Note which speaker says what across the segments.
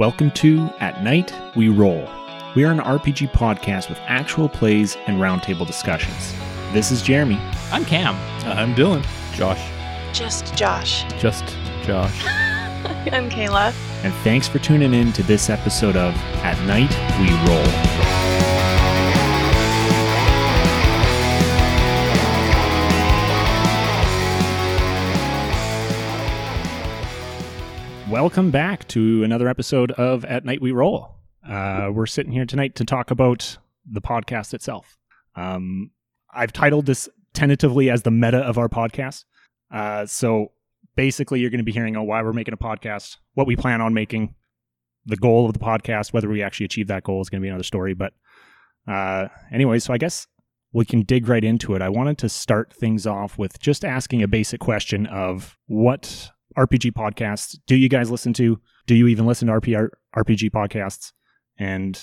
Speaker 1: Welcome to At Night We Roll. We are an RPG podcast with actual plays and roundtable discussions. This is Jeremy.
Speaker 2: I'm Cam.
Speaker 3: Uh, I'm Dylan.
Speaker 2: Josh.
Speaker 4: Just Josh.
Speaker 3: Just Josh.
Speaker 4: I'm Kayla.
Speaker 1: And thanks for tuning in to this episode of At Night We Roll. Welcome back to another episode of At Night We Roll. Uh, we're sitting here tonight to talk about the podcast itself. Um, I've titled this tentatively as the meta of our podcast. Uh, so basically, you're going to be hearing why we're making a podcast, what we plan on making, the goal of the podcast, whether we actually achieve that goal is going to be another story. But uh, anyway, so I guess we can dig right into it. I wanted to start things off with just asking a basic question of what RPG podcasts do you guys listen to? Do you even listen to RP, RPG podcasts? And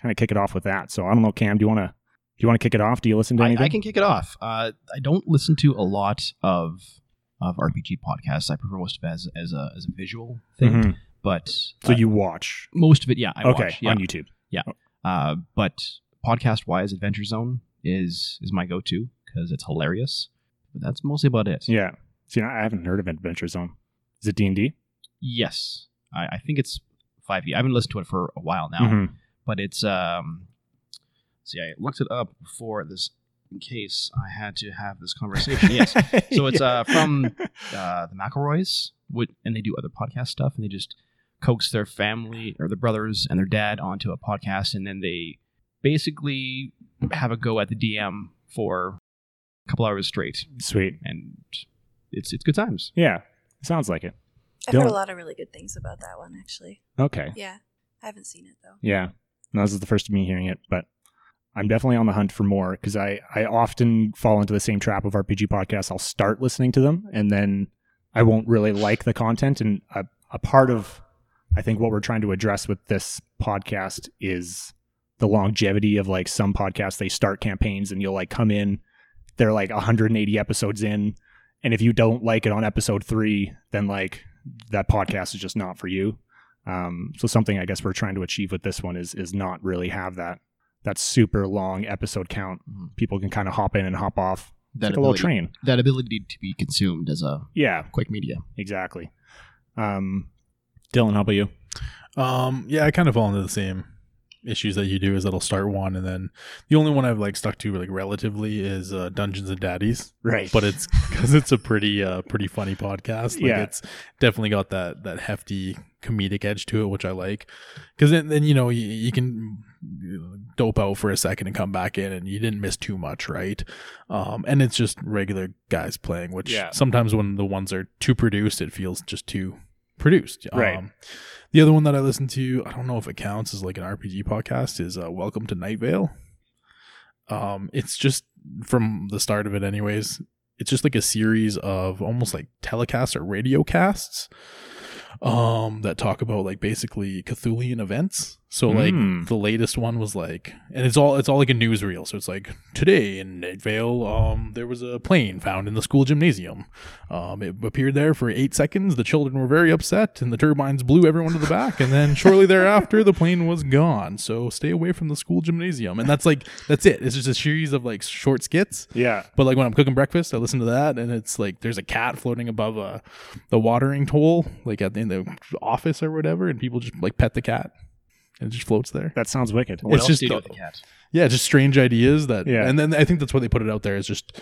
Speaker 1: kind of kick it off with that. So I don't know, Cam, do you want to do you want to kick it off? Do you listen to anything?
Speaker 2: I can kick it off. Uh, I don't listen to a lot of of RPG podcasts. I prefer most of it as as a as a visual thing.
Speaker 1: Mhm.
Speaker 2: But
Speaker 1: So
Speaker 2: uh,
Speaker 1: you watch
Speaker 2: most of it, yeah, I
Speaker 1: okay
Speaker 2: watch. Yeah.
Speaker 1: on YouTube.
Speaker 2: Yeah, uh, but podcast wise, Adventure Zone is is my go to because it's hilarious. But that's mostly about it.
Speaker 1: Yeah. See, I haven't heard of Adventure Zone. Is it D and D?
Speaker 2: Yes, I, I think it's five E. I haven't listened to it for a while now.
Speaker 1: Mm-hmm.
Speaker 2: but it's um see i looked it up before this in case i had to have this conversation yes so it's uh from uh the mcelroys would and they do other podcast stuff and they just coax their family or their brothers and their dad onto a podcast and then they basically have a go at the dm for a couple hours straight
Speaker 1: Sweet.
Speaker 2: and it's it's good times
Speaker 1: Yeah. Sounds like it.
Speaker 4: I've heard a lot of really good things about that one, actually.
Speaker 1: Okay.
Speaker 4: Yeah. I haven't seen it, though.
Speaker 1: Yeah. No, this is the first of me hearing it, but I'm definitely on the hunt for more because I, I often fall into the same trap of RPG podcasts. I'll start listening to them and then I won't really like the content. And a, a part of, I think, what we're trying to address with this podcast is the longevity of like some podcasts. They start campaigns and you'll like come in, they're like 180 episodes in. And if you don't like it on episode three, then like that podcast is just not for you. Um, so something I guess we're trying to achieve with this one is is not really have that that super long episode count.
Speaker 2: Mhm.
Speaker 1: People can kind of hop in and hop off. It's
Speaker 2: that
Speaker 1: like a little train.
Speaker 2: that ability to be consumed as a
Speaker 1: Yeah,
Speaker 2: quick media
Speaker 1: exactly. Um, Dylan, how about you?
Speaker 3: Um, yeah, I kind of fall into the same issues that you do. Is that'll start one, and then the only one I've like stuck to like relatively is uh, Dungeons and Daddies,
Speaker 1: Right,
Speaker 3: but it's because it's a pretty uh pretty funny podcast. Like,
Speaker 1: Yeah.
Speaker 3: it's definitely got that that hefty comedic edge to it, which I like. Because then then you know you, you can dope out for a second and come back in, and you didn't miss too much, right? Um, and it's just regular guys playing, which
Speaker 1: Yeah.
Speaker 3: sometimes when the ones are too produced, it feels just too produced.
Speaker 1: Right.
Speaker 3: Um, the other one that I listen to, I don't know if it counts as like an RPG podcast, is uh, Welcome to Night Vale. Um, it's just from the start of it, anyways. It's just like a series of almost like telecasts or radio casts, um, that talk about like basically Cthulhian events. So like
Speaker 1: Mm.
Speaker 3: the latest one was like, and it's all it's all like a newsreel. So it's like today in Night Vale, um, there was a plane found in the school gymnasium. Um, it appeared there for eight seconds. The children were very upset, and the turbines blew everyone to the back. And then shortly thereafter, the plane was gone. So stay away from the school gymnasium. And that's like that's it. It's just a series of like short skits.
Speaker 1: yeah,
Speaker 3: But like when I'm cooking breakfast, I listen to that, and it's like there's a cat floating above a the watering hole, like at the, in the office or whatever, and people just like pet the cat, it just floats there.
Speaker 1: that sounds wicked.
Speaker 2: what
Speaker 3: It's
Speaker 2: else
Speaker 3: just
Speaker 2: do you do
Speaker 3: the-
Speaker 2: with the cat
Speaker 3: Yeah, just strange ideas that,
Speaker 1: Yeah.
Speaker 3: and then I think that's why they put it out there is just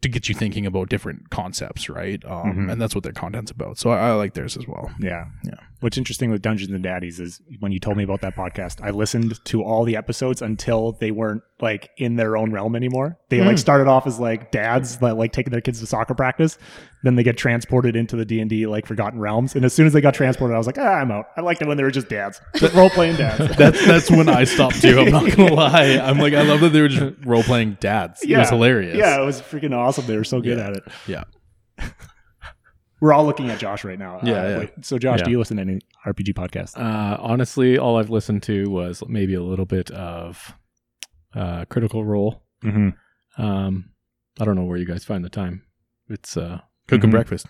Speaker 3: to get you thinking about different concepts, right? Um,
Speaker 1: Mhm.
Speaker 3: And that's what their content's about. So I, I like theirs as well.
Speaker 1: Yeah.
Speaker 3: Yeah.
Speaker 1: What's interesting with Dungeons and Daddies is when you told me about that podcast, I listened to all the episodes until they weren't like in their own realm anymore. They like
Speaker 3: Mm.
Speaker 1: started off as like dads that like taking their kids to soccer practice. Then they get transported into the D and D like Forgotten Realms. And as soon as they got transported, I was like, ah, I'm out. I liked it when they were just dads, just role playing dads.
Speaker 3: That's that's when I stopped too. I'm not gonna lie. I'm like I love that they were just role playing dads. It was hilarious.
Speaker 1: Yeah, it was freaking awesome. They were so good
Speaker 3: Yeah.
Speaker 1: at it.
Speaker 3: Yeah.
Speaker 1: We're all looking at Josh right now.
Speaker 3: Yeah,
Speaker 1: Uh,
Speaker 3: yeah.
Speaker 1: wait, so Josh,
Speaker 5: Yeah.
Speaker 1: do you listen to any RPG podcasts?
Speaker 5: Uh, honestly, all I've listened to was maybe a little bit of uh, Critical Role.
Speaker 1: Mm-hmm.
Speaker 5: Um, I don't know where you guys find the time. It's uh,
Speaker 3: Cooking
Speaker 1: Mhm.
Speaker 3: breakfast.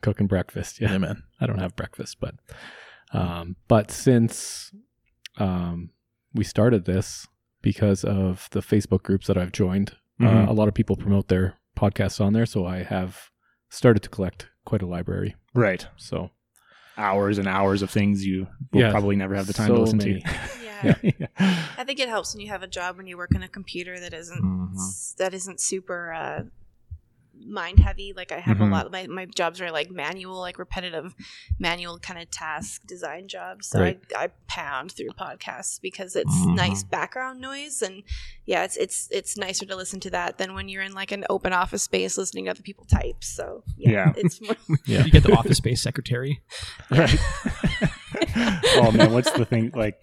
Speaker 5: cooking breakfast. Yeah,
Speaker 3: Yeah, man.
Speaker 5: I don't have breakfast, but Um, but since um, we started this, because of the Facebook groups that I've joined,
Speaker 1: Mhm.
Speaker 5: uh, a lot of people promote their podcasts on there. So I have started to collect quite a library.
Speaker 1: Right.
Speaker 5: So
Speaker 1: Hours and hours of things you will
Speaker 5: Yeah,
Speaker 1: probably never have the time
Speaker 5: so
Speaker 1: to listen
Speaker 5: many.
Speaker 1: To. yeah.
Speaker 4: I think it helps when you have a job when you work on a computer that isn't
Speaker 2: Mhm.
Speaker 4: that isn't super uh, mind heavy. Like I have
Speaker 1: Mhm.
Speaker 4: a lot of my, my jobs are like manual, like repetitive, manual kind of task design jobs. So
Speaker 5: Right.
Speaker 4: I, I pound through podcasts because it's
Speaker 2: Mhm.
Speaker 4: nice background noise and yeah, it's it's it's nicer to listen to that than when you're in like an open office space listening to other people type. So yeah,
Speaker 1: Yeah.
Speaker 4: it's more
Speaker 5: yeah,
Speaker 2: You get the office space secretary.
Speaker 1: Right. oh man, what's the thing like?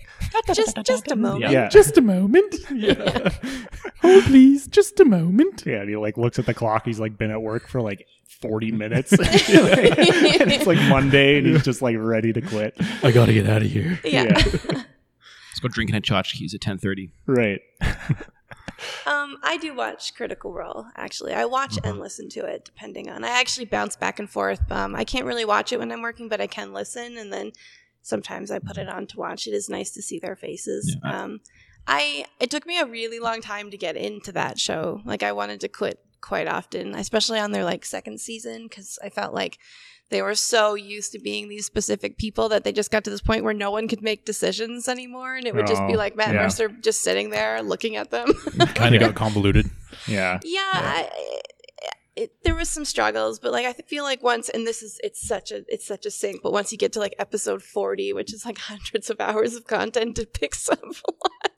Speaker 4: just just a moment.
Speaker 1: Yeah.
Speaker 3: Just a moment. Yeah. Hold, please. Just a moment.
Speaker 1: Yeah, and he like looks at the clock. He's like been at work for like forty minutes, and it's like Monday, and he's just like ready to quit.
Speaker 3: I gotta get out of here.
Speaker 4: Yeah.
Speaker 1: Yeah.
Speaker 2: Let's go drinking at Chotchkie's at ten thirty.
Speaker 1: Right.
Speaker 4: Um, I do watch Critical Role. Actually, I watch and listen to it depending on. I actually bounce back and forth. Um, I can't really watch it when I'm working, but I can listen, and then sometimes I put it on to watch. It is nice to see their faces.
Speaker 2: Yeah, I-
Speaker 4: um, I it took me a really long time to get into that show. Like I wanted to quit quite often, especially on their like second season, because I felt like they were so used to being these specific people that they just got to this point where no one could make decisions anymore, and it would just be
Speaker 1: Oh,
Speaker 4: like Matt
Speaker 1: yeah.
Speaker 4: Mercer just sitting there looking at them.
Speaker 3: Kind of got convoluted.
Speaker 1: Yeah.
Speaker 4: yeah, I, it, there was some struggles, but like I feel like once, and this is it's such a it's such a sink. but once you get to like episode forty, which is like hundreds of hours of content, it picks up a lot.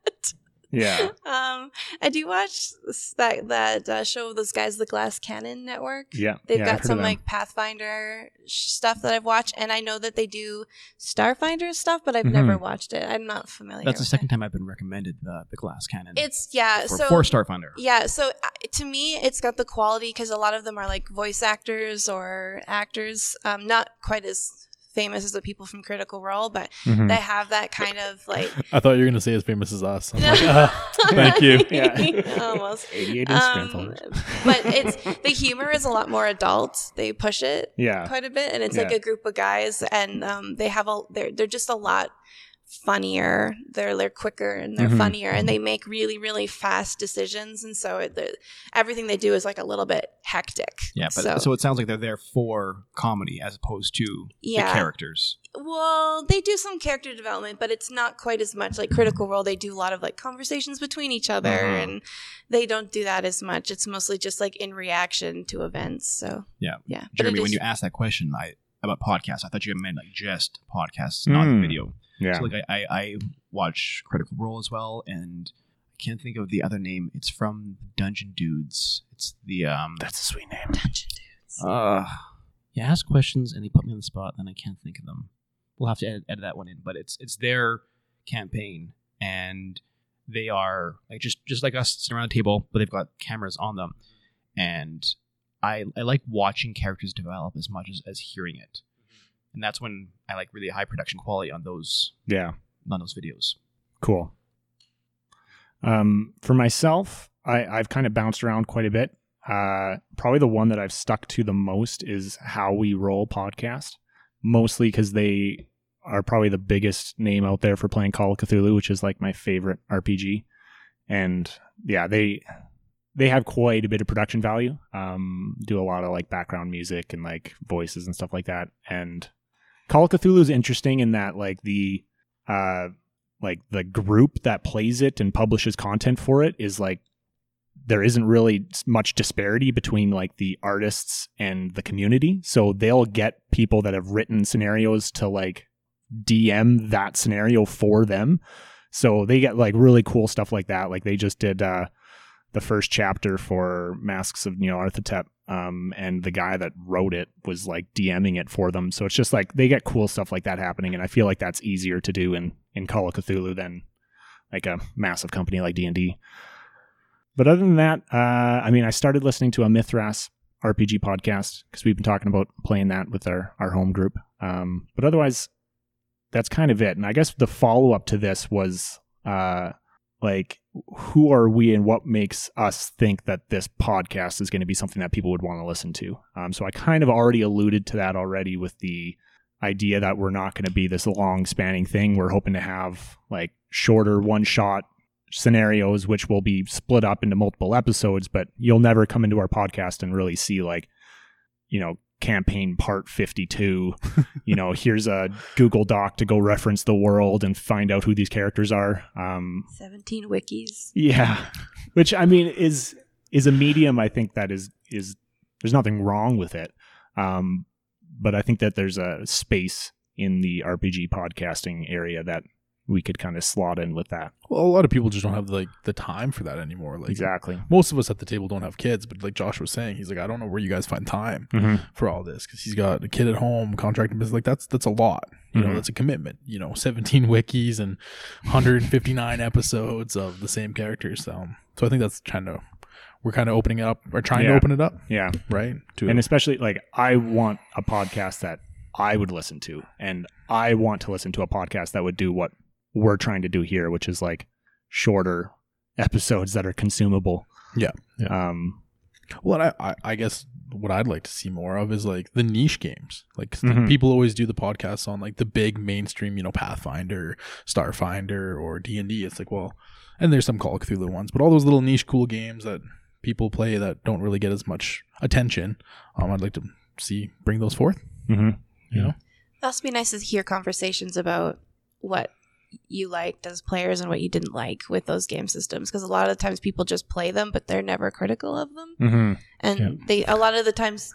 Speaker 1: Yeah.
Speaker 4: Um, I do watch that that uh, show those guys, the Glass Cannon Network.
Speaker 1: Yeah.
Speaker 4: They've
Speaker 1: yeah,
Speaker 4: got some like Pathfinder stuff that I've watched, and I know that they do Starfinder stuff, but I've
Speaker 1: Mhm.
Speaker 4: never watched it. I'm not familiar.
Speaker 2: That's the second
Speaker 4: it.
Speaker 2: time I've been recommended the the glass cannon.
Speaker 4: It's yeah.
Speaker 2: for,
Speaker 4: so
Speaker 2: for Starfinder.
Speaker 4: yeah, so uh, to me, it's got the quality because a lot of them are like voice actors or actors, um, not quite as famous as the people from Critical Role, but
Speaker 1: Mhm.
Speaker 4: they have that kind of like.
Speaker 3: I thought you were gonna say as famous as us. I'm like, ah, thank you.
Speaker 1: Yeah.
Speaker 4: Almost.
Speaker 1: 88 Instagram
Speaker 4: Um, but it's the humor is a lot more adult. They push it
Speaker 1: Yeah.
Speaker 4: quite a bit, and it's like a group of guys, and um, they have a they're they're just a lot funnier. They're they're quicker and they're
Speaker 1: Mhm.
Speaker 4: funnier, and they make really really fast decisions, and so it, the, everything they do is like a little bit hectic.
Speaker 2: Yeah, but
Speaker 4: so,
Speaker 2: so, it sounds like they're there for comedy as opposed to
Speaker 4: Yeah.
Speaker 2: the characters.
Speaker 4: well, they do some character development, but it's not quite as much like Critical Role. They do a lot of like conversations between each other,
Speaker 2: Uh-huh.
Speaker 4: and they don't do that as much. It's mostly just like in reaction to events. So
Speaker 2: Yeah.
Speaker 4: yeah,
Speaker 2: Jeremy, when you asked that question, I about podcasts, I thought you meant like just podcasts, not
Speaker 1: Mm.
Speaker 2: video.
Speaker 1: Yeah.
Speaker 2: So like I, I, I watch Critical Role as well, and I can't think of the other name. It's from Dungeon Dudes. It's the um.
Speaker 1: That's a sweet name.
Speaker 4: Dungeon Dudes.
Speaker 2: Uh, you ask questions and they put me on the spot, and I can't think of them. We'll have to edit, edit that one in, but it's it's their campaign, and they are like just just like us sitting around a table, but they've got cameras on them, and I I like watching characters develop as much as, as hearing it, and that's when I like really high production quality on those
Speaker 1: Yeah.
Speaker 2: on those videos.
Speaker 1: Cool. Um, for myself, I, I've kind of bounced around quite a bit. Uh, probably the one that I've stuck to the most is How We Roll podcast, mostly because they are probably the biggest name out there for playing Call of Cthulhu, which is like my favorite RPG. And yeah, they they have quite a bit of production value. Um, do a lot of like background music and like voices and stuff like that. And Call of Cthulhu is interesting in that like the uh like the group that plays it and publishes content for it is like there isn't really much disparity between like the artists and the community so they'll get people that have written scenarios to like dm that scenario for them so they get like really cool stuff like that like they just did uh the first chapter for masks of Nyarlathotep um and the guy that wrote it was like dming it for them. So it's just like they get cool stuff like that happening and i feel like that's easier to do in in call of cthulhu than like a massive company like d&d but other than that uh i mean i started listening to a Mythras rpg podcast because we've been talking about playing that with our our home group. Um but otherwise that's kind of it. And i guess the follow-up to this was uh like who are we and what makes us think that this podcast is going to be something that people would want to listen to um, so i kind of already alluded to that already with the idea that we're not going to be this long spanning thing. We're hoping to have like shorter one shot scenarios, which will be split up into multiple episodes, but you'll never come into our podcast and really see like, you know, campaign part 52 you know here's a google doc to go reference the world and find out who these characters are. Um
Speaker 4: 17 wikis.
Speaker 1: yeah. Which i mean is is a medium i think that is is there's nothing wrong with it. Um but i think that there's a space in the rpg podcasting area that we could kind of slot in with that
Speaker 3: Well, a lot of people just don't have like the time for that anymore. Like
Speaker 1: exactly
Speaker 3: most of us at the table don't have kids, but like Josh was saying, he's like, I don't know where you guys find time
Speaker 1: mm-hmm.
Speaker 3: for all this because he's got a kid at home, contracting business. Like that's that's a lot. You know,
Speaker 1: Mhm.
Speaker 3: that's a commitment. You know, 17 wikis and 159 episodes of the same characters. So, so I think that's kind of we're kind of opening it up or trying to open it up,
Speaker 1: yeah
Speaker 3: right? To
Speaker 1: and especially like i want a podcast that i would listen to and i want to listen to a podcast that would do what we're trying to do here which is like shorter episodes that are consumable
Speaker 3: Yeah.
Speaker 5: Yeah.
Speaker 1: um
Speaker 3: Well, I, I, I guess what I'd like to see more of is like the niche games. Like 'cause the-
Speaker 1: Mhm.
Speaker 3: people always do the podcasts on like the big mainstream, you know, Pathfinder, Starfinder, or D and D. It's like, well, and there's some Call of Cthulhu ones, but all those little niche cool games that people play that don't really get as much attention. Um, I'd like to see bring those forth.
Speaker 1: mhm.
Speaker 3: You know,
Speaker 4: It'd also be nice to hear conversations about what you liked as players and what you didn't like with those game systems. Because a lot of the times people just play them but they're never critical of them.
Speaker 1: Mhm.
Speaker 4: and
Speaker 5: Yeah.
Speaker 4: they a lot of the times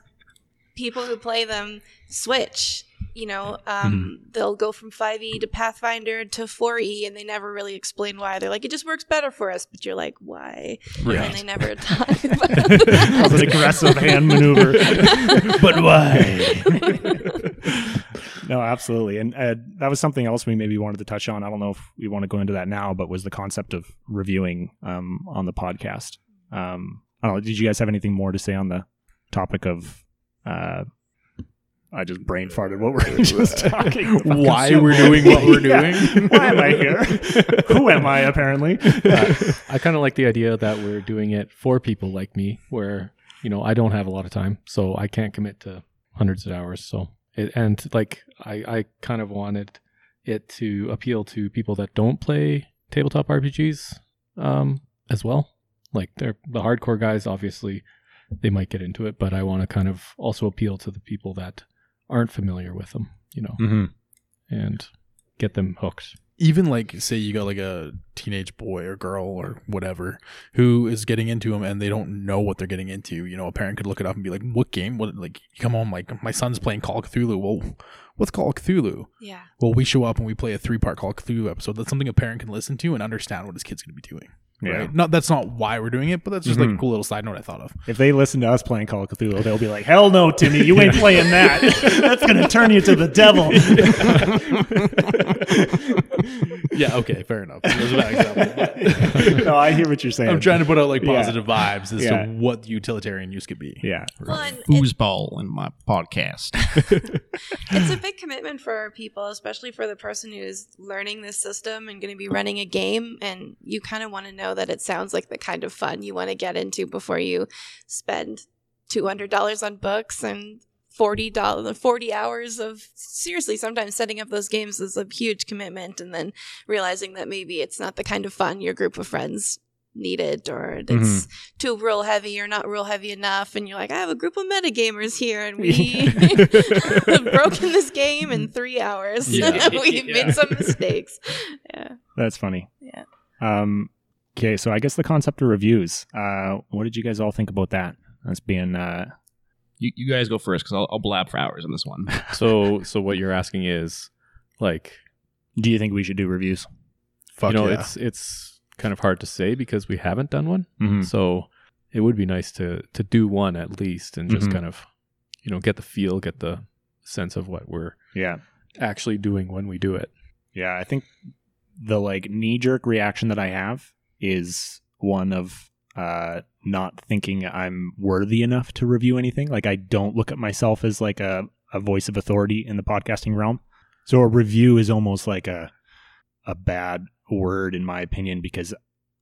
Speaker 4: people who play them switch you know um, they'll go from 5e to pathfinder to 4e and they never really explain why. They're like it just works better for us. But you're like why? And they never talk about
Speaker 1: that was an aggressive hand maneuver.
Speaker 3: But why?
Speaker 1: No absolutely and uh, that was something else we maybe wanted to touch on i don't know if we want to go into that now but was the concept of reviewing um, on the podcast um, I don't know, did you guys have anything more to say on the topic of uh, I just brain farted what we're just talking about.
Speaker 3: Why we're doing what we're
Speaker 1: Yeah.
Speaker 3: doing?
Speaker 1: Why am I here? Who am I apparently?
Speaker 5: Uh, I kind of like the idea that we're doing it for people like me, where you know I don't have a lot of time, so I can't commit to hundreds of hours. So it, and like I, I kind of wanted it to appeal to people that don't play tabletop RPGs um, as well. Like they're the hardcore guys, obviously they might get into it, but I want to kind of also appeal to the people that aren't familiar with them, you know,
Speaker 1: mm-hmm.
Speaker 5: and get them hooked.
Speaker 3: Even like say you got like a teenage boy or girl or whatever who is getting into them and they don't know what they're getting into you know a parent could look it up and be like what game what like you come home like my son's playing call of cthulhu well what's call of cthulhu
Speaker 4: yeah
Speaker 3: well we show up and we play a three part call of cthulhu episode that's something a parent can listen to and understand what his kid's going to be doing
Speaker 1: Yeah.
Speaker 3: right not that's not why we're doing it but that's just like
Speaker 1: Mhm.
Speaker 3: a cool little side note i thought of
Speaker 1: If they listen to us playing Call of Cthulhu, they'll be like, "Hell no, Timmy, you ain't playing that. That's gonna turn you to the devil."
Speaker 3: yeah okay fair enough that was a bad example
Speaker 1: no, I hear what you're saying.
Speaker 3: i'm trying to put out like
Speaker 1: Yeah.
Speaker 3: positive vibes as
Speaker 1: Yeah.
Speaker 3: to what utilitarian use could be
Speaker 1: Yeah.
Speaker 4: well, and
Speaker 2: Foosball in my podcast.
Speaker 4: it's a big commitment for people, especially for the person who's learning this system and going to be running a game. And you kind of want to know that it sounds like the kind of fun you want to get into before you spend two hundred dollars on books and forty dollars, forty hours of seriously. Sometimes setting up those games is a huge commitment, and then realizing that maybe it's not the kind of fun your group of friends needed or it's too real heavy or not real heavy enough and you're like i have a group of metagamers here and we have broken this game in three hours
Speaker 3: Yeah.
Speaker 4: we've
Speaker 1: Yeah.
Speaker 4: made some mistakes yeah
Speaker 1: That's funny.
Speaker 4: Yeah.
Speaker 1: Um. Okay, so I guess the concept of reviews. Uh, what did you guys all think about that? As being uh,
Speaker 2: you, you guys go first because I'll, I'll blab for hours on this one.
Speaker 5: So, so what you're asking is like
Speaker 1: do you think we should do reviews?
Speaker 3: Fuck
Speaker 5: you know,
Speaker 3: yeah.
Speaker 5: it's it's kind of hard to say because we haven't done one.
Speaker 1: Mm-hmm.
Speaker 5: So it would be nice to to do one at least and just
Speaker 1: Mhm.
Speaker 5: kind of you know get the feel, get the sense of what we're
Speaker 1: Yeah.
Speaker 5: actually doing when we do it.
Speaker 1: Yeah, I think the like knee jerk reaction that I have is one of uh not thinking I'm worthy enough to review anything. Like I don't look at myself as like a, a voice of authority in the podcasting realm. So a review is almost like a a bad word in my opinion because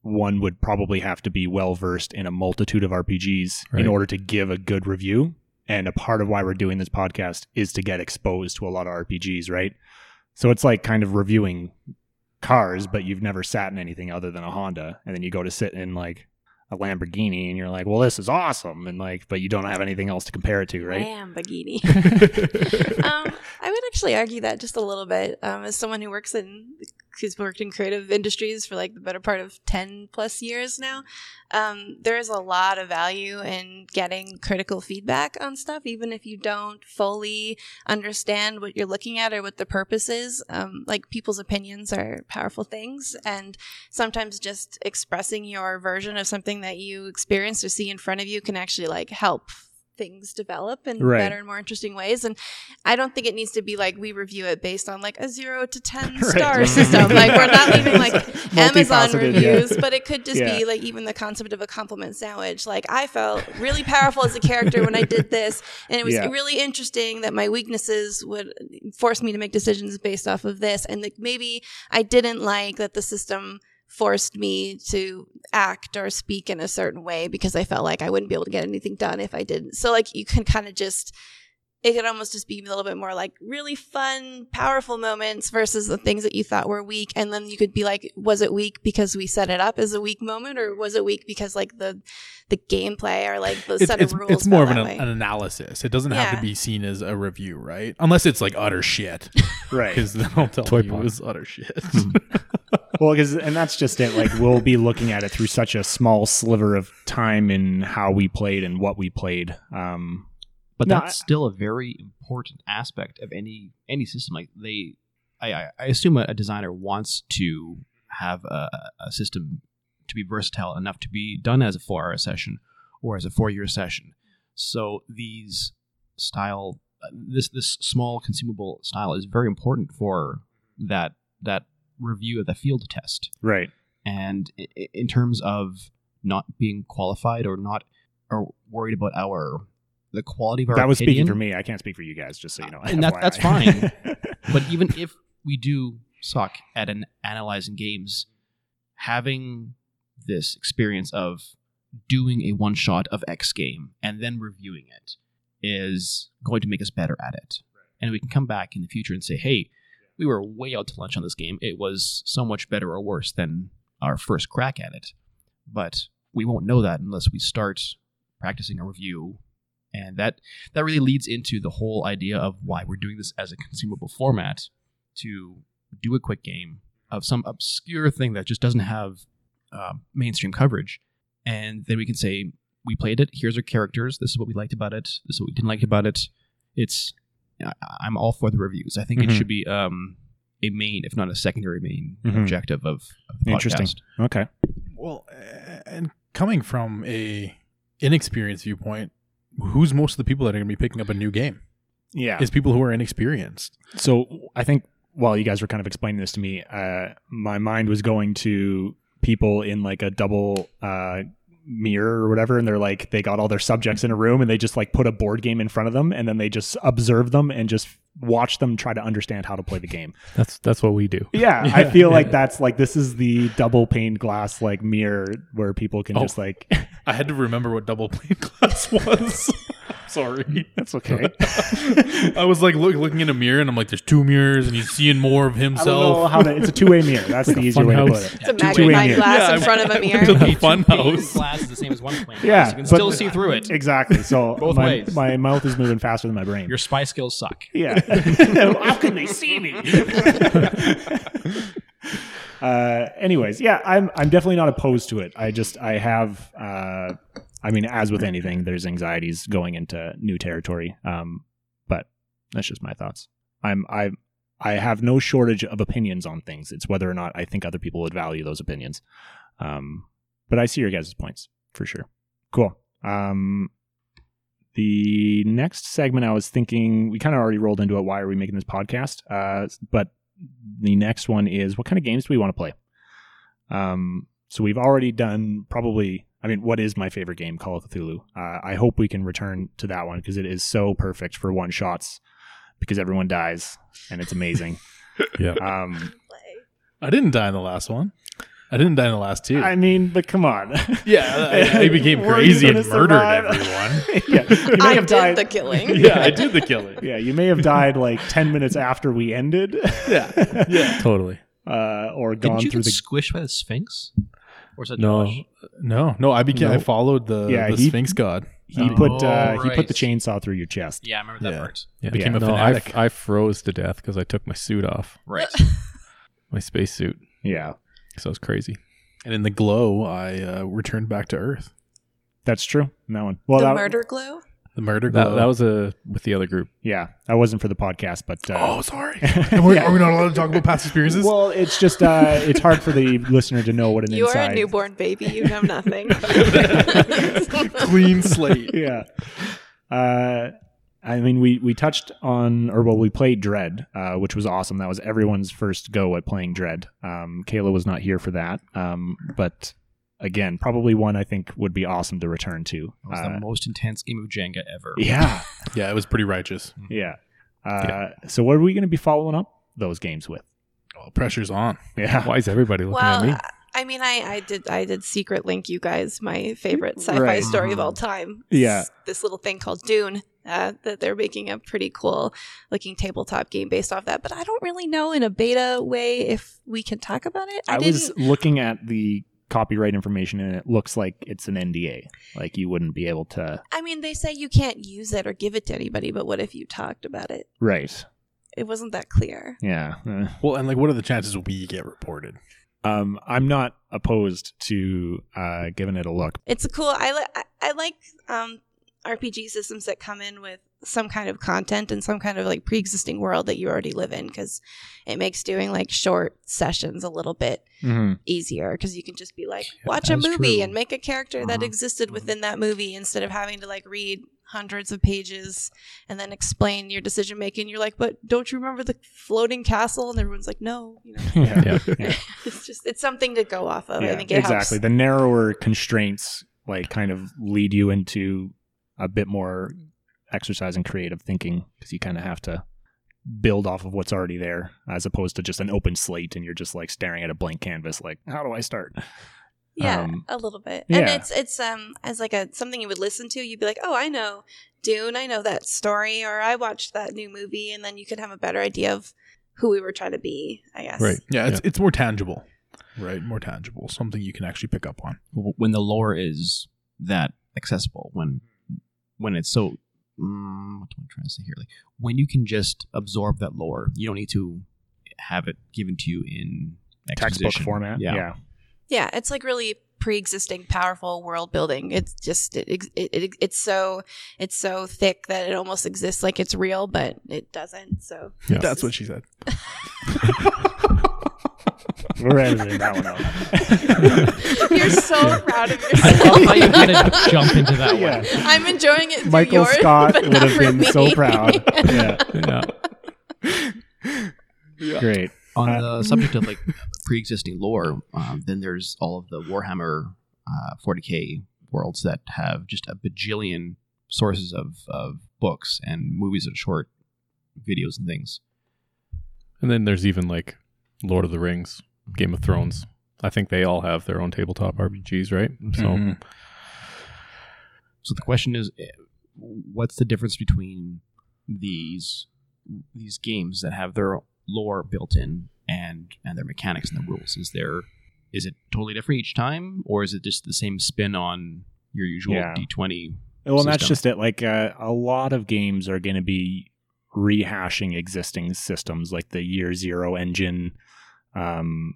Speaker 1: one would probably have to be well versed in a multitude of RPGs
Speaker 5: Right.
Speaker 1: in order to give a good review. and a part of why we're doing this podcast is to get exposed to a lot of RPGs, right? So it's like kind of reviewing cars, but you've never sat in anything other than a Honda, and then you go to sit in like a Lamborghini, and you're like, "Well, this is awesome," and like, but you don't have anything else to compare it to, right?
Speaker 4: Lamborghini. um, I would actually argue that just a little bit. Um, as someone who works in, who's worked in creative industries for like the better part of 10 plus years now, um, there is a lot of value in getting critical feedback on stuff, even if you don't fully understand what you're looking at or what the purpose is. Um, like people's opinions are powerful things. And sometimes just expressing your version of something that you experience or see in front of you can actually like help things develop in
Speaker 1: Right.
Speaker 4: better and more interesting ways. And I don't think it needs to be like we review it based on like a zero to 10
Speaker 1: Right.
Speaker 4: star system. Like we're not leaving like Amazon
Speaker 1: Multifaceted, yeah.
Speaker 4: reviews, but it could just
Speaker 1: Yeah.
Speaker 4: be like even the concept of a compliment sandwich. Like I felt really powerful as a character when I did this, and it was
Speaker 1: Yeah.
Speaker 4: really interesting that my weaknesses would force me to make decisions based off of this, and like maybe I didn't like that the system forced me to act or speak in a certain way because I felt like I wouldn't be able to get anything done if I didn't. So like you can kind of just it could almost just be a little bit more like really fun, powerful moments versus the things that you thought were weak. And then you could be like, was it weak because we set it up as a weak moment, or was it weak because like the the gameplay or like the
Speaker 3: It's,
Speaker 4: set
Speaker 3: it's,
Speaker 4: of rules?
Speaker 3: it's more of an, an analysis. It doesn't have to be seen as a review, right? Unless it's like utter shit,
Speaker 1: Right.
Speaker 3: because then I'll tell
Speaker 5: Toy
Speaker 3: you
Speaker 5: pod.
Speaker 3: it was utter shit.
Speaker 1: Well, because and that's just it. Like we'll be looking at it through such a small sliver of time in how we played and what we played. Um,
Speaker 2: but
Speaker 1: No,
Speaker 2: that's still a very important aspect of any any system. Like they, I, I, I assume a, designer wants to have a, a system to be versatile enough to be done as a four hour session or as a four year session. So these style, uh, this this small consumable style is very important for that that review of the field test
Speaker 1: right.
Speaker 2: and i- i- in terms of not being qualified or not or worried about our the quality of our
Speaker 1: That was speaking for me. I can't speak for you guys, just so you know.
Speaker 2: And that- that's
Speaker 1: fine.
Speaker 2: but even if we do suck at an analyzing games having this experience of doing a one shot of x game and then reviewing it is going to make us better at it and we can come back in the future and say hey we were way out to lunch on this game it was so much better or worse than our first crack at it but we won't know that unless we start practicing a review and that that really leads into the whole idea of why we're doing this as a consumable format to do a quick game of some obscure thing that just doesn't have um, mainstream coverage and then we can say we played it here's our characters this is what we liked about it this is what we didn't like about it it's I- i'm all for the reviews i think
Speaker 1: Mhm.
Speaker 2: it should be um, a main if not a secondary main
Speaker 1: Mhm.
Speaker 2: objective of, of the
Speaker 1: Interesting.
Speaker 2: podcast.
Speaker 1: Okay.
Speaker 3: well, and coming from a inexperienced viewpoint, who's most of the people that are going to be picking up a new game?
Speaker 1: Yeah.
Speaker 3: Is people who are inexperienced.
Speaker 1: So I think while you guys were kind of explaining this to me, uh, my mind was going to people in like a double uh, mirror or whatever, and they're like they got all their subjects in a room and they just like put a board game in front of them, and then they just observe them and just watch them try to understand how to play the game.
Speaker 5: That's that's what we do.
Speaker 1: Yeah, I feel like that's like this is the double pane glass like mirror where people can
Speaker 3: Oh.
Speaker 1: just like
Speaker 3: I had to remember what double pane glass was. Sorry.
Speaker 1: that's okay.
Speaker 3: I was like look, looking in a mirror and I'm like, there's two mirrors and he's seeing more of
Speaker 1: I don't know
Speaker 3: himself.
Speaker 1: how to. It's a two way mirror. That's the easier way to put it.
Speaker 4: It's a
Speaker 1: two-way
Speaker 4: magnifying
Speaker 1: mirror.
Speaker 4: glass
Speaker 3: Yeah,
Speaker 4: in front of a mirror.
Speaker 3: went to the
Speaker 2: Two
Speaker 3: fun
Speaker 2: pane
Speaker 3: house.
Speaker 2: glass is the same as one pane
Speaker 1: Yeah,
Speaker 2: glass. you can
Speaker 1: but-
Speaker 2: still see through it
Speaker 1: Exactly. So
Speaker 2: Both
Speaker 1: my,
Speaker 2: ways.
Speaker 1: my mouth is moving faster than my brain.
Speaker 2: your spy skills suck
Speaker 1: Yeah. How can they see me? uh, anyways, yeah, I'm I'm definitely not opposed to it. I just I have uh, I mean, as with anything, there's anxieties going into new territory. Um, but that's just my thoughts. I'm I I have no shortage of opinions on things. It's whether or not I think other people would value those opinions. Um, but I see your guys' points for sure. Cool. Um, the next segment I was thinking we kind of already rolled into it. Why are we making this podcast? Uh, but the next one is what kind of games do we want to play? Um, so we've already done probably. I mean, what is my favorite game? Call of Cthulhu. Uh, I hope we can return to that one because it is so perfect for one shots because everyone dies and it's amazing.
Speaker 5: Yeah.
Speaker 1: Um,
Speaker 3: I didn't die in the last one. I didn't die in the last two.
Speaker 1: I mean, but come on.
Speaker 3: yeah, I, I became crazy and
Speaker 1: gonna
Speaker 3: murdered
Speaker 1: survive?
Speaker 3: everyone.
Speaker 1: yeah, you may
Speaker 4: I
Speaker 1: have
Speaker 4: did
Speaker 1: died.
Speaker 4: the killing.
Speaker 3: yeah, I did the killing.
Speaker 1: yeah, you may have died like ten minutes after we ended.
Speaker 3: Yeah, yeah.
Speaker 5: Totally.
Speaker 1: uh, or
Speaker 2: Didn't
Speaker 1: gone
Speaker 2: you
Speaker 1: through
Speaker 2: get
Speaker 1: the.
Speaker 2: squished by the Sphinx? Or is that
Speaker 5: No.
Speaker 2: Josh?
Speaker 3: No, no, I became. I followed the,
Speaker 1: Yeah,
Speaker 3: the
Speaker 1: he-
Speaker 3: Sphinx god.
Speaker 1: He
Speaker 3: Um,
Speaker 1: put uh,
Speaker 2: Oh,
Speaker 1: he put the chainsaw through your chest.
Speaker 2: Yeah, I remember that
Speaker 3: Yeah.
Speaker 2: part.
Speaker 5: Yeah.
Speaker 3: Became a
Speaker 5: no, I,
Speaker 3: fanatic.
Speaker 5: I froze to death because I took my suit off,
Speaker 2: Right.
Speaker 5: my spacesuit.
Speaker 1: Yeah,
Speaker 5: So it was crazy.
Speaker 3: and in the glow, I uh, returned back to Earth.
Speaker 1: that's true. That one. Well,
Speaker 4: the
Speaker 1: that,
Speaker 4: murder glow.
Speaker 3: The murder glow.
Speaker 5: That, that was a with the other group.
Speaker 1: Yeah, that wasn't for the podcast, but uh,
Speaker 3: Oh, sorry. Are we, are we not allowed to talk about past experiences?
Speaker 1: well, it's just uh, it's hard for the listener to know what an
Speaker 4: You
Speaker 1: inside.
Speaker 4: are a newborn baby. You know nothing.
Speaker 3: Clean slate.
Speaker 1: yeah. Uh, I mean, we we touched on, or well, we played Dread, uh, which was awesome. That was everyone's first go at playing Dread. Um, Kayla was not here for that, um, but again, probably one I think would be awesome to return to.
Speaker 2: That was
Speaker 1: Uh,
Speaker 2: the most intense game of Jenga ever.
Speaker 1: yeah,
Speaker 3: Yeah, it was pretty righteous.
Speaker 1: yeah. Uh, So, what are we going to be following up those games with?
Speaker 3: Well, pressure's on.
Speaker 1: Yeah,
Speaker 5: Why is everybody looking at me?
Speaker 4: well, I mean, I, I did I did secret link you guys my favorite sci-fi
Speaker 1: Right.
Speaker 4: story of all time.
Speaker 1: Yeah.
Speaker 4: It's this little thing called Dune. Uh, that they're making a pretty cool looking tabletop game based off that, but I don't really know in a beta way if we can talk about it. I,
Speaker 1: I, was looking at the copyright information, and it looks like it's an NDA. Like you wouldn't be able to.
Speaker 4: I mean, they say you can't use it or give it to anybody, but what if you talked about it?
Speaker 1: Right.
Speaker 4: It wasn't that clear.
Speaker 1: Yeah. Uh,
Speaker 3: Well, and like, what are the chances we get reported?
Speaker 1: Um, I'm not opposed to uh, giving it a look.
Speaker 4: It's a cool. I li- I, I like um, RPG systems that come in with some kind of content and some kind of like pre-existing world that you already live in because it makes doing like short sessions a little bit
Speaker 1: Mm-hmm.
Speaker 4: easier because you can just be like
Speaker 3: Yeah,
Speaker 4: watch a movie
Speaker 3: true.
Speaker 4: and make a character that
Speaker 2: Uh-huh.
Speaker 4: existed within that movie instead of having to like read hundreds of pages and then explain your decision making you're like but don't you remember the floating castle and everyone's like no you know
Speaker 1: Yeah.
Speaker 5: Yeah.
Speaker 1: yeah.
Speaker 4: it's just it's something to go off of i think it
Speaker 1: exactly.
Speaker 4: helps
Speaker 1: The narrower constraints like kind of lead you into a bit more exercise and creative thinking because you kind of have to build off of what's already there as opposed to just an open slate and you're just like staring at a blank canvas like how do I start?
Speaker 4: Yeah,
Speaker 1: Um,
Speaker 4: a little bit. And
Speaker 1: yeah.
Speaker 4: it's it's um as like a something you would listen to, you'd be like, "Oh, I know Dune, I know that story or I watched that new movie." And then you could have a better idea of who we were trying to be, I guess.
Speaker 5: Right.
Speaker 3: Yeah, it's it's more tangible, right? More tangible, something you can actually pick up on.
Speaker 2: When the lore is that accessible when when it's so mm, what am I trying to say here like when you can just absorb that lore you don't need to have it given to you in
Speaker 1: Textbook format.
Speaker 2: yeah,
Speaker 1: yeah.
Speaker 4: Yeah, it's like really pre-existing powerful world building. It's just it, it, it it's so it's so thick that it almost exists like it's real, but it doesn't. So
Speaker 5: Yeah.
Speaker 3: That's what she said.
Speaker 1: We're editing that one out.
Speaker 4: you're so proud of yourself.
Speaker 2: I
Speaker 4: yourself.
Speaker 2: thought you were gonna jump into that
Speaker 1: Yeah.
Speaker 2: one
Speaker 4: I'm enjoying it.
Speaker 1: Michael
Speaker 4: yours,
Speaker 1: Scott
Speaker 4: but
Speaker 1: would have
Speaker 4: for
Speaker 1: been so
Speaker 4: me.
Speaker 1: proud. Yeah.
Speaker 5: Yeah.
Speaker 1: Great.
Speaker 2: on
Speaker 1: Uh,
Speaker 2: the subject of like pre-existing lore um, then there's all of the warhammer uh, 40k worlds that have just a bajillion sources of, of books and movies and short videos and things
Speaker 5: And then there's even like Lord of the Rings, Game of Thrones. I think they all have their own tabletop RPGs, right? So
Speaker 3: Mhm.
Speaker 2: So the question is, eh, what's the difference between these these games that have their lore built in and and their mechanics and the rules? Is there is it totally different each time, or is it just the same spin on your usual
Speaker 1: Yeah.
Speaker 2: D twenty?
Speaker 1: Well, and that's just it. Like uh, a lot of games are going to be rehashing existing systems, like the Year Zero engine. Um,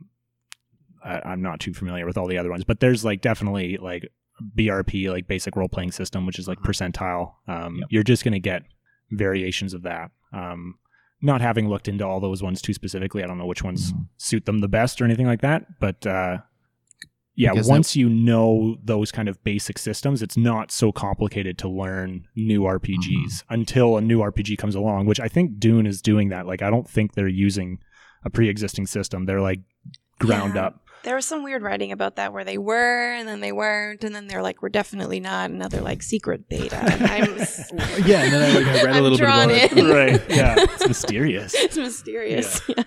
Speaker 1: I, I'm not too familiar with all the other ones, but there's like definitely like BRP, like basic role playing system, which is like
Speaker 2: Mhm.
Speaker 1: percentile. Um,
Speaker 2: Yep.
Speaker 1: You're just going to get variations of that. Um, not having looked into all those ones too specifically, I don't know which ones
Speaker 2: Mhm.
Speaker 1: suit them the best or anything like that. But uh, yeah,
Speaker 2: Because that-
Speaker 1: once you know those kind of basic systems, it's not so complicated to learn new RPGs until a new RPG comes along, which I think Dune is doing that. Like, I don't think they're using a pre existing system. They're like ground
Speaker 4: Yeah.
Speaker 1: up.
Speaker 4: There was some weird writing about that where they were and then they weren't and then they're like we're definitely not another like secret beta. And I'm
Speaker 3: Yeah, and then I, like, I read a
Speaker 4: I'm
Speaker 3: little bit
Speaker 4: drawn
Speaker 3: about it.
Speaker 4: in.
Speaker 1: right. Yeah. It's mysterious.
Speaker 4: it's mysterious. Yeah.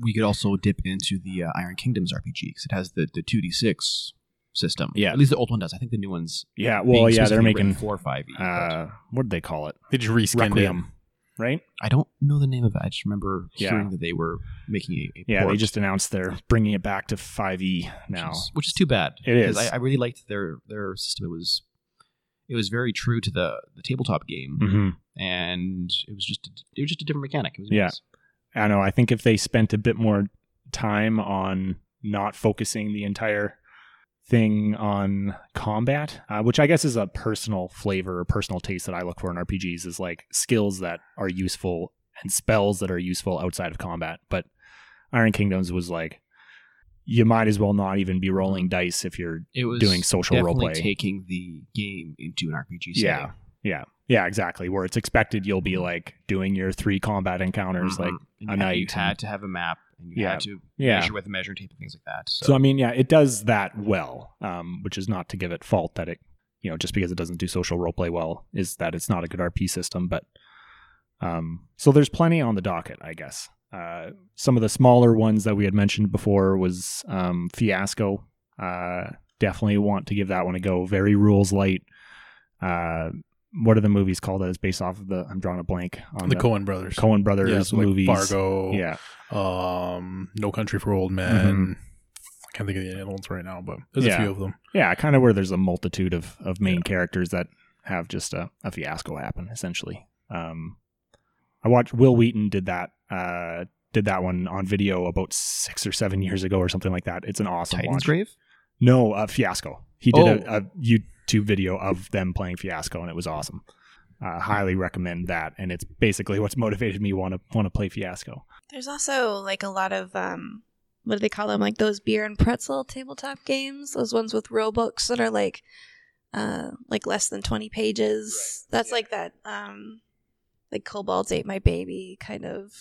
Speaker 2: we could also dip into the uh, Iron Kingdoms RPG because it has the the two d six system.
Speaker 1: Yeah.
Speaker 2: at least the old one does. I think the new one's
Speaker 1: Yeah, well, yeah, they're making
Speaker 2: four or five.
Speaker 1: Uh, what did they call it?
Speaker 3: They just reskinned it.
Speaker 1: Requiem, right?
Speaker 2: I don't know the name of it. I just remember
Speaker 1: Yeah.
Speaker 2: hearing that they were making a, a
Speaker 1: Yeah, they just announced they're bringing it back to 5e
Speaker 2: which
Speaker 1: now.
Speaker 2: is, which is too bad.
Speaker 1: It is.
Speaker 2: I, I really liked their their system. It was it was very true to the the tabletop game,
Speaker 1: hmm
Speaker 2: and it was just a, it was just a different mechanic. It was
Speaker 1: Yeah.
Speaker 2: nice.
Speaker 1: I know. I think if they spent a bit more time on not focusing the entire thing on combat, uh, which I guess is a personal flavor or personal taste that I look for in RPGs, is like skills that are useful and spells that are useful outside of combat. But Iron Kingdoms was like, you might as well not even be rolling dice if you're
Speaker 2: It was
Speaker 1: doing social roleplay.
Speaker 2: taking the game into an RPG
Speaker 1: Yeah.
Speaker 2: setting.
Speaker 1: yeah, yeah, exactly. Where it's expected you'll be like doing your three combat encounters, like
Speaker 2: Mhm. And
Speaker 1: a
Speaker 2: you had-
Speaker 1: night
Speaker 2: You had to have a map, and you
Speaker 1: Yeah.
Speaker 2: had to
Speaker 1: Yeah.
Speaker 2: measure with a measuring tape and things like that. So,
Speaker 1: So I mean, yeah, it does that well, um, which is not to give it fault that it, you know, just because it doesn't do social roleplay well, is that it's not a good RP system. But um, so there's plenty on the docket, I guess. Uh, some of the smaller ones that we had mentioned before was um, Fiasco. Uh, definitely want to give that one a go. Very rules light. Uh, what are the movies called that is based off of the? I'm drawing a blank on
Speaker 3: The
Speaker 1: the,
Speaker 3: Coen brothers.
Speaker 1: Coen Brothers
Speaker 3: yeah, so like
Speaker 1: movies.
Speaker 3: Fargo.
Speaker 1: Yeah,
Speaker 3: Um, No Country for Old Men. I can't think of the other ones right now, but there's
Speaker 1: Yeah.
Speaker 3: a few of them.
Speaker 1: Yeah, kind of where there's a multitude of, of main characters that have just a, a fiasco happen, essentially. Um, I watched Wil Wheaton did that uh, did that one on video about six or seven years ago or something like that. It's an awesome
Speaker 2: Titan's
Speaker 1: watch.
Speaker 2: Grave.
Speaker 1: No, uh, Fiasco. He did
Speaker 2: Oh.
Speaker 1: a, a YouTube video of them playing Fiasco, and it was awesome. Uh, highly recommend that, and it's basically what's motivated me want to want to play Fiasco.
Speaker 4: There's also like a lot of um what do they call them? Like those beer and pretzel tabletop games. Those ones with rule books that are like uh like less than twenty pages. That's like that um like Kobolds Ate My Baby kind of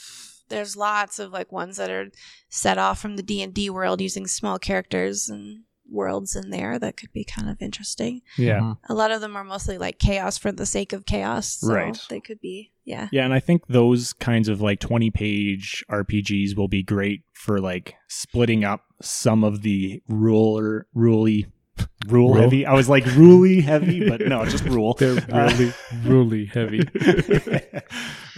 Speaker 4: there's lots of like ones that are set off from the D and D world using small characters and worlds in there that could be kind of interesting.
Speaker 1: Yeah,
Speaker 2: Mhm.
Speaker 4: A lot of them are mostly like chaos for the sake of chaos. So
Speaker 1: Right.
Speaker 4: They could be yeah.
Speaker 1: Yeah, and I think those kinds of like 20 page RPGs will be great for like splitting up some of the ruler, ruly, rule
Speaker 5: Rule?
Speaker 1: heavy. I was like ruly heavy, but no, just rule.
Speaker 5: They're
Speaker 1: Uh,
Speaker 5: really, really heavy.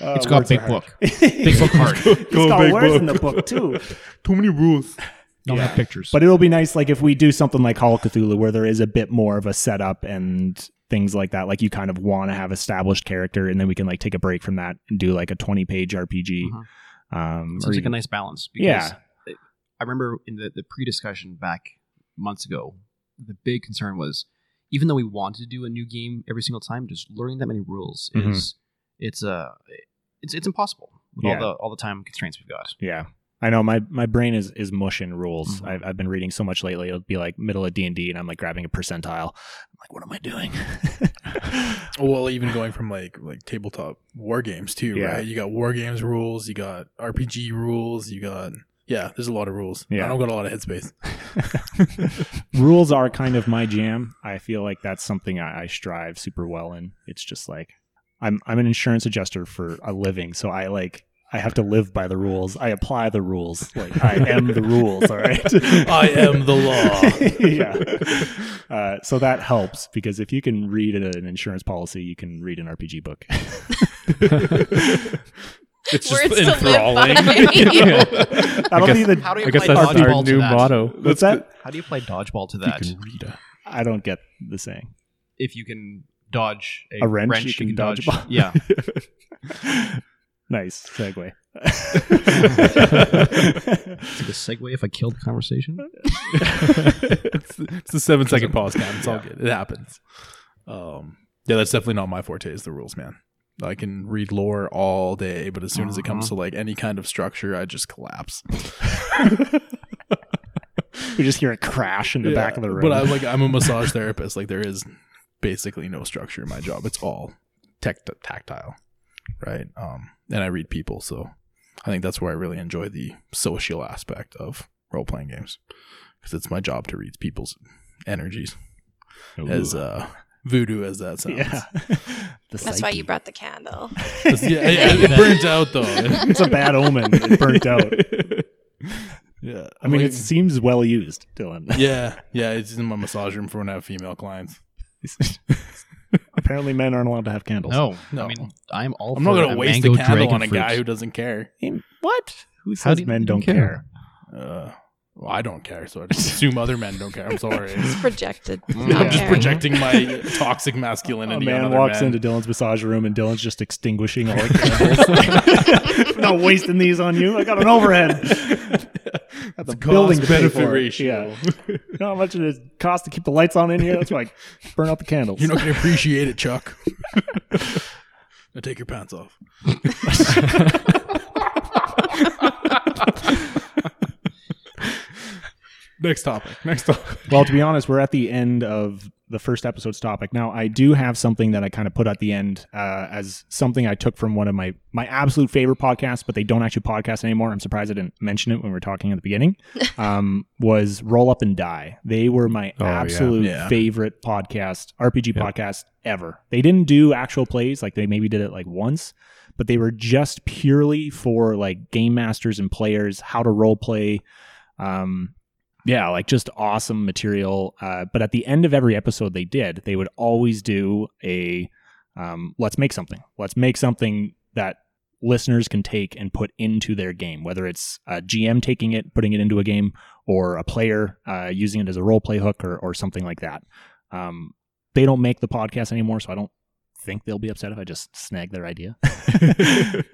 Speaker 1: Uh,
Speaker 2: It's got
Speaker 1: words
Speaker 2: big book. Big book hard.
Speaker 1: it's
Speaker 3: Go
Speaker 1: got
Speaker 3: big
Speaker 1: words
Speaker 3: book.
Speaker 1: in the book too.
Speaker 3: Too many rules.
Speaker 2: Don't have pictures.
Speaker 1: But it'll be nice, like if we do something like Call of Cthulhu, where there is a bit more of a setup and things like that. Like you kind of want to have established character, and then we can like take a break from that and do like a twenty page RPG.
Speaker 2: Mhm.
Speaker 1: Um, or
Speaker 2: Seems like a nice balance. Because
Speaker 1: Yeah.
Speaker 2: I remember in the, the pre discussion back months ago, the big concern was even though we wanted to do a new game every single time, just learning that many rules
Speaker 1: Mhm.
Speaker 2: is it's uh it's it's impossible with
Speaker 1: Yeah.
Speaker 2: all the all the time constraints we've got.
Speaker 1: Yeah. I know my, my brain is, is mush in rules.
Speaker 2: Mhm.
Speaker 1: I've, I've been reading so much lately. It'll be like middle of D and D, and I'm like grabbing a percentile. I'm like, what am I doing?
Speaker 3: Well, even going from like like tabletop war games too,
Speaker 1: Yeah.
Speaker 3: right? You got war games rules, you got RPG rules, you got yeah. There's a lot of rules.
Speaker 1: Yeah.
Speaker 3: I don't got a lot of headspace.
Speaker 1: rules are kind of my jam. I feel like that's something I, I strive super well in. It's just like I'm I'm an insurance adjuster for a living, so I like I have to live by the rules. I apply the rules. Like I am the rules. All right.
Speaker 3: I am the law.
Speaker 1: yeah. Uh, so that helps because if you can read an insurance policy, you can read an RPG book.
Speaker 3: It's just
Speaker 4: Words to live
Speaker 3: enthralling.
Speaker 4: by.
Speaker 1: That'll
Speaker 5: guess-
Speaker 1: be the.
Speaker 2: How do you
Speaker 5: I guess
Speaker 2: apply
Speaker 5: that's our
Speaker 2: dodgeball to
Speaker 5: new
Speaker 2: that?
Speaker 5: motto.
Speaker 1: What's that?
Speaker 2: How do you play dodgeball to
Speaker 3: You
Speaker 2: that?
Speaker 3: can read a
Speaker 1: I don't get the saying.
Speaker 2: If you can dodge a,
Speaker 1: A wrench, you can dodge a ball.
Speaker 2: Yeah.
Speaker 1: Nice segue.
Speaker 2: Is it a segue if I killed the conversation?
Speaker 3: it's, it's the seven second pause count. It's all good. It happens. Um, yeah, that's definitely not my forte. Is the rules, man. I can read lore all day, but as soon as it comes to like any kind of structure, I just collapse.
Speaker 1: we just hear it crash in the back of the room.
Speaker 3: But I'm like I'm a massage therapist. Like there is basically no structure in my job. It's all tech tactile, right? Um, and I read people, so I think that's where I really enjoy the social aspect of role playing games because it's my job to read people's energies. As uh, voodoo as that sounds,
Speaker 1: yeah. The
Speaker 4: That's why you brought the candle.
Speaker 3: yeah, yeah, it burnt out though.
Speaker 1: it's a bad omen. It burnt out.
Speaker 3: Yeah,
Speaker 1: I mean,
Speaker 3: Like-
Speaker 1: it seems well used, Dylan.
Speaker 3: yeah, yeah. It's in my massage room for when I have female clients.
Speaker 1: Apparently, men aren't allowed to have candles.
Speaker 2: No,
Speaker 3: No.
Speaker 2: I mean I'm all.
Speaker 3: I'm
Speaker 2: for
Speaker 3: not gonna waste
Speaker 2: mango
Speaker 3: a candle on a
Speaker 2: fruit.
Speaker 3: guy who doesn't care.
Speaker 1: What? Who says
Speaker 2: do you-
Speaker 1: men don't care?
Speaker 2: care?
Speaker 3: Uh, well, I don't care, so I just assume other men don't care. I'm sorry.
Speaker 4: It's projected.
Speaker 3: I'm
Speaker 4: not
Speaker 3: just
Speaker 4: caring.
Speaker 3: projecting my toxic masculinity.
Speaker 1: A
Speaker 3: masculinity.
Speaker 1: man
Speaker 3: on other
Speaker 1: walks
Speaker 3: men.
Speaker 1: into Dylan's massage room and Dylan's just extinguishing all the candles. not wasting these on you. I got an overhead. Got the
Speaker 3: It's
Speaker 1: building to pay
Speaker 3: cost-benefit
Speaker 1: for it.
Speaker 3: ratio.
Speaker 1: Yeah. You know how much it costs to keep the lights on in here? That's why I burn out the candles.
Speaker 3: You're not going to appreciate it, Chuck. now take your pants off. Next topic. Next topic.
Speaker 1: Well, to be honest, we're at the end of the first episode's topic. Now, I do have something that I kind of put at the end uh, as something I took from one of my my absolute favorite podcasts, but they don't actually podcast anymore. I'm surprised I didn't mention it when we were talking at the beginning. um, was Roll Up and Die. They were my
Speaker 5: Oh, yeah.
Speaker 1: absolute
Speaker 3: Yeah.
Speaker 1: favorite podcast, RPG
Speaker 5: Yep.
Speaker 1: podcast ever. They didn't do actual plays, like they maybe did it like once, but they were just purely for like game masters and players, how to role play. Um, yeah, like just awesome material. Uh, but at the end of every episode they did, they would always do a um, let's make something. Let's make something that listeners can take and put into their game, whether it's a GM taking it, putting it into a game, or a player uh, using it as a role play hook or, or something like that. Um, they don't make the podcast anymore, so I don't think they'll be upset if I just snag their idea.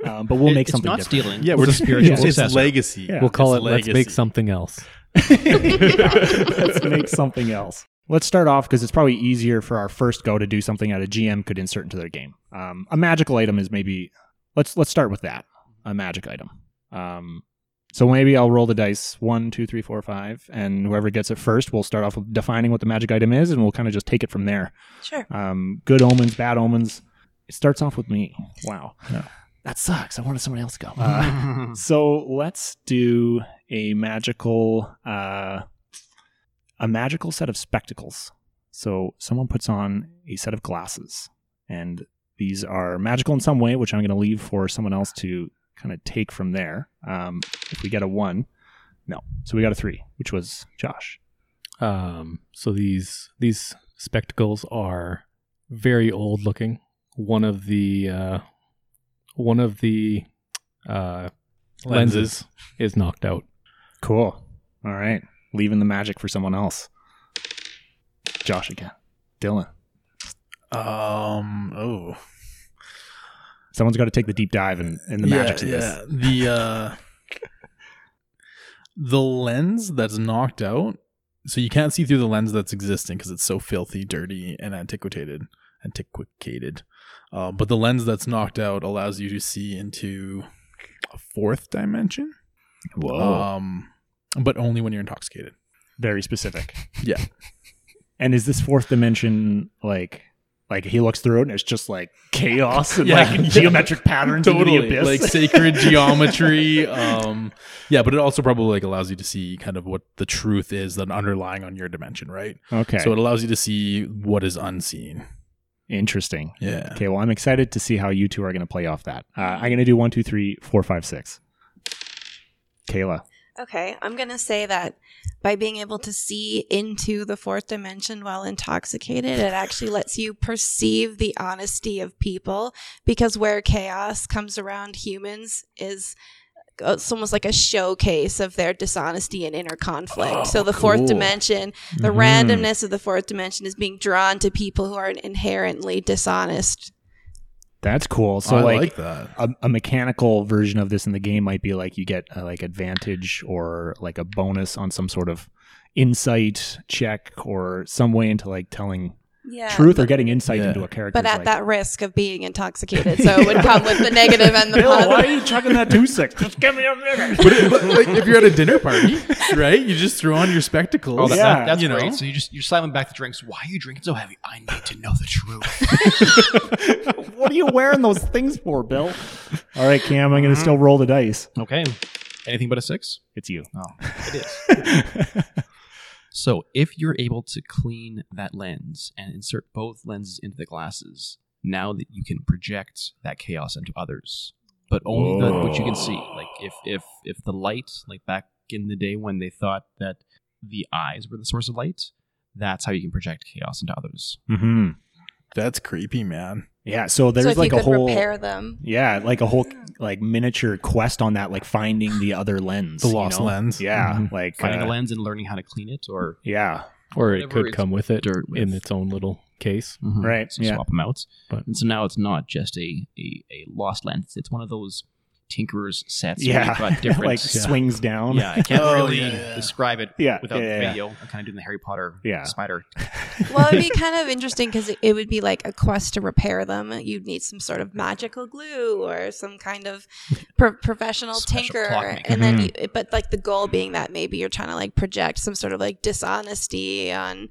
Speaker 1: um, but we'll
Speaker 2: It-
Speaker 1: make
Speaker 2: it's
Speaker 1: something
Speaker 2: not
Speaker 1: different.
Speaker 2: stealing.
Speaker 3: Yeah, we're just
Speaker 2: spiritual
Speaker 1: it's-
Speaker 3: It's legacy.
Speaker 1: Yeah.
Speaker 5: We'll call
Speaker 3: It's
Speaker 5: it Let's Make. Something Else.
Speaker 1: Let's make something else. Let's start off because it's probably easier for our first go to do something that a GM could insert into their game. Um, a magical item is maybe let's let's start with that. A magic item. Um, so maybe I'll roll the dice one, two, three, four, five, and whoever gets it first, we'll start off with defining what the magic item is, and we'll kind of just take it from there.
Speaker 4: Sure.
Speaker 1: Um, good omens, bad omens. It starts off with me. Wow,
Speaker 3: Yeah.
Speaker 1: that sucks. I wanted somebody else to go. Uh, so let's do a magical uh a magical set of spectacles. So someone puts on a set of glasses and these are magical in some way, which I'm going to leave for someone else to kind of take from there. Um, if we get a one, no. So we got a three, which was Josh.
Speaker 5: Um, so these these spectacles are very old looking. One of the uh, one of the uh, lenses is knocked out.
Speaker 1: Cool. All right. Leaving the magic for someone else. Josh again. Dylan.
Speaker 3: Um. Oh.
Speaker 1: Someone's got to take the deep dive in, in the magic of this. Yeah.
Speaker 3: The uh, the lens that's knocked out, so you can't see through the lens that's existing because it's so filthy, dirty, and antiquated. Antiquated. Uh, but the lens that's knocked out allows you to see into a fourth dimension.
Speaker 1: Whoa.
Speaker 3: Um, but only when you're intoxicated.
Speaker 1: Very specific.
Speaker 3: Yeah.
Speaker 1: And is this fourth dimension like like he looks through it and it's just like chaos and
Speaker 3: Yeah.
Speaker 1: like geometric patterns
Speaker 3: totally
Speaker 1: abyss?
Speaker 3: like sacred geometry um yeah but it also probably like allows you to see kind of what the truth is that underlying on your dimension right
Speaker 1: okay.
Speaker 3: so it allows you to see what is unseen
Speaker 1: Interesting.
Speaker 3: yeah
Speaker 1: Okay, well I'm excited to see how you two are gonna play off that. Uh, I'm gonna do one, two, three, four, five, six. Kayla.
Speaker 4: Okay, I'm going to say that by being able to see into the fourth dimension while intoxicated, it actually lets you perceive the honesty of people because where chaos comes around humans is uh, it's almost like a showcase of their dishonesty and inner conflict.
Speaker 3: Oh,
Speaker 4: so the fourth
Speaker 3: cool.
Speaker 4: dimension, the
Speaker 1: Mhm.
Speaker 4: randomness of the fourth dimension is being drawn to people who are inherently dishonest.
Speaker 1: That's cool. So
Speaker 3: I
Speaker 1: like,
Speaker 3: like, that
Speaker 1: a, a mechanical version of this in the game might be like you get uh, like advantage or like a bonus on some sort of insight check or some way into like telling
Speaker 4: Yeah.
Speaker 1: truth or getting insight
Speaker 3: Yeah.
Speaker 1: into a character.
Speaker 4: but at that risk of being intoxicated. So it would come with the negative and the
Speaker 1: Bill, why are you chugging that two six? Just give me a minute.
Speaker 3: but, it- but like if you're at a dinner party right you just throw on your spectacles
Speaker 2: Oh, that,
Speaker 1: Yeah,
Speaker 2: that- that's
Speaker 3: you know.
Speaker 2: great. So you just you're slamming back the drinks. Why are you drinking so heavy? I need to know the truth.
Speaker 1: what are you wearing those things for, Bill? All right, Cam, I'm going to mm-hmm. still roll the dice.
Speaker 2: okay. Anything but a six?
Speaker 1: It's you.
Speaker 2: Oh, it is. So if you're able to clean that lens and insert both lenses into the glasses, now that you can project that chaos into others, but only the, what you can see. Like if if if the light, like back in the day when they thought that the eyes were the source of light. That's how you can project chaos into others.
Speaker 1: hmm
Speaker 3: That's creepy, man.
Speaker 1: Yeah. So there's
Speaker 4: so if
Speaker 1: like
Speaker 4: you
Speaker 1: a whole
Speaker 4: repair them.
Speaker 1: yeah, like a whole like miniature quest on that, like finding the other lens,
Speaker 3: The
Speaker 1: you
Speaker 3: lost
Speaker 1: know?
Speaker 3: lens.
Speaker 1: Yeah,
Speaker 5: Mhm.
Speaker 1: like
Speaker 2: Finding
Speaker 1: uh,
Speaker 2: a lens and learning how to clean it, or
Speaker 1: Yeah,
Speaker 5: Or it could come with it
Speaker 2: dirt
Speaker 5: in its own little case.
Speaker 1: Right,
Speaker 2: So
Speaker 1: yeah.
Speaker 2: swap them out.
Speaker 5: But-
Speaker 2: and so now it's not just a, a, a lost lens. It's one of those tinkerer's sets. where
Speaker 1: yeah,
Speaker 2: you've got different.
Speaker 1: like swings down.
Speaker 2: yeah, I can't
Speaker 3: Oh,
Speaker 2: really
Speaker 3: yeah, yeah.
Speaker 2: describe it
Speaker 1: Yeah,
Speaker 2: without
Speaker 1: yeah, yeah, yeah.
Speaker 2: video. I'm kind of doing the Harry Potter
Speaker 1: Yeah.
Speaker 2: spider.
Speaker 4: Well, it'd be kind of interesting because it, it would be like a quest to repair them. You'd need some sort of magical glue or some kind of pro- professional
Speaker 2: Special
Speaker 4: tinker, and then
Speaker 1: Mhm.
Speaker 4: you, but like the goal being that maybe you're trying to like project some sort of like dishonesty on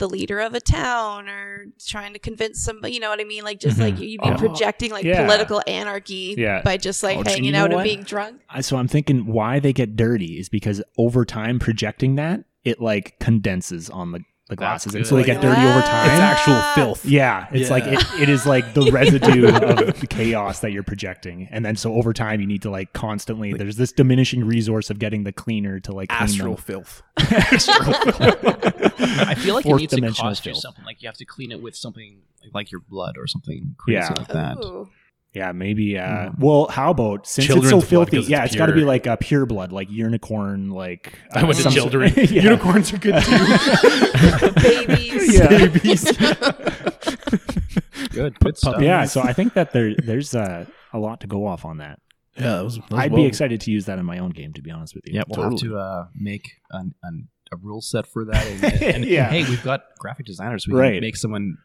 Speaker 4: the leader of a town or trying to convince somebody. You know what I mean? Like just like
Speaker 1: Mhm.
Speaker 4: you'd be
Speaker 1: Oh,
Speaker 4: projecting like
Speaker 1: yeah.
Speaker 4: political anarchy
Speaker 1: Yeah.
Speaker 4: by just like
Speaker 1: Oh,
Speaker 4: hanging
Speaker 1: you know
Speaker 4: out and being drunk.
Speaker 1: So I'm thinking why they get dirty is because over time projecting that it like condenses on the, the glasses, and so they get dirty over time.
Speaker 3: It's actual filth.
Speaker 1: Yeah, it's
Speaker 3: Yeah.
Speaker 1: like it, it is like the residue of the chaos that you're projecting, and then so over time you need to like constantly. there's this diminishing resource of getting the cleaner to like clean
Speaker 3: Astral filth.
Speaker 2: I feel like it
Speaker 1: Fourth
Speaker 2: needs to
Speaker 1: dimensional
Speaker 2: cost you
Speaker 1: filth.
Speaker 2: something. Like you have to clean it with something like your blood or something crazy
Speaker 1: Yeah.
Speaker 2: like that.
Speaker 4: Ooh.
Speaker 1: Yeah, maybe. Uh,
Speaker 2: Mm.
Speaker 1: Well, how about since it's so filthy?
Speaker 3: it's
Speaker 1: Yeah, it's got to be like a pure blood, like unicorn, like
Speaker 3: I went to children.
Speaker 1: Yeah.
Speaker 3: Unicorns are good too.
Speaker 4: Babies.
Speaker 1: Yeah.
Speaker 3: Babies.
Speaker 2: Good, good stuff.
Speaker 1: Yeah, so I think that there there's uh, a lot to go off on that.
Speaker 3: Yeah, that was, that was
Speaker 1: I'd
Speaker 3: well-
Speaker 1: be excited to use that in my own game, to be honest with you.
Speaker 2: Yeah, we'll have to uh, make an, an, a rule set for that. And, and
Speaker 1: Yeah.
Speaker 2: hey, we've got graphic designers. We
Speaker 1: Right.
Speaker 2: can make someone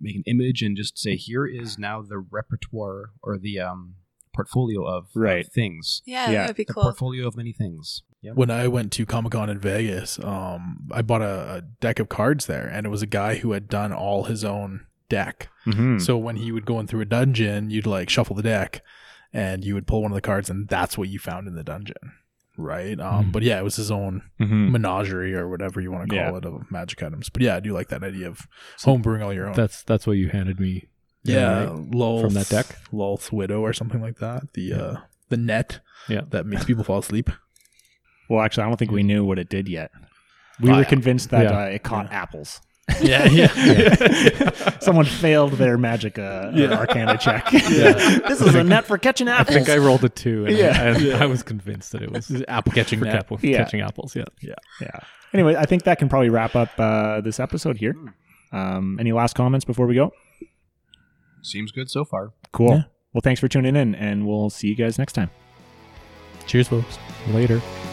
Speaker 2: make an image and just say, here is now the repertoire or the um, portfolio of, of
Speaker 1: Right.
Speaker 2: things.
Speaker 4: Yeah,
Speaker 1: Yeah.
Speaker 4: that would be
Speaker 2: The
Speaker 4: cool.
Speaker 2: portfolio of many things. Yep.
Speaker 3: when I went to Comic Con in Vegas, um, I bought a, a deck of cards there, and it was a guy who had done all his own deck.
Speaker 1: Mhm.
Speaker 3: So when he would go in through a dungeon, you'd like shuffle the deck, and you would pull one of the cards, and that's what you found in the dungeon, right? Um,
Speaker 5: Mhm.
Speaker 3: But yeah, it was his own
Speaker 1: Mhm.
Speaker 3: menagerie or whatever you want to call
Speaker 1: Yeah.
Speaker 3: it of magic items. But yeah, I do like that idea of homebrewing all your own.
Speaker 5: That's that's what you handed me.
Speaker 3: yeah,
Speaker 5: right?
Speaker 3: Lolth,
Speaker 5: From that deck?
Speaker 3: Lolth Widow or something like that. The uh, the net
Speaker 5: Yeah.
Speaker 3: that makes people fall asleep.
Speaker 1: Well, actually, I don't think we knew what it did yet. We were convinced that
Speaker 5: Yeah.
Speaker 1: uh, it caught apples.
Speaker 3: Yeah, yeah.
Speaker 1: Someone failed their magic uh,
Speaker 3: Yeah.
Speaker 1: Arcana check.
Speaker 3: Yeah.
Speaker 1: this is a net for catching apples.
Speaker 5: I think I rolled a two, and,
Speaker 1: Yeah.
Speaker 5: I, and
Speaker 3: Yeah.
Speaker 5: I was convinced that it was
Speaker 3: Apple catching
Speaker 5: for
Speaker 3: net.
Speaker 5: apple,
Speaker 1: Yeah.
Speaker 5: catching apples. Yeah.
Speaker 1: yeah. Anyway, I think that can probably wrap up uh, this episode here. Um, any last comments before we go?
Speaker 2: Seems good so far.
Speaker 1: Cool.
Speaker 3: Yeah.
Speaker 1: Well, thanks for tuning in, and we'll see you guys next time.
Speaker 3: Cheers, folks.
Speaker 5: Later.
Speaker 3: Bye.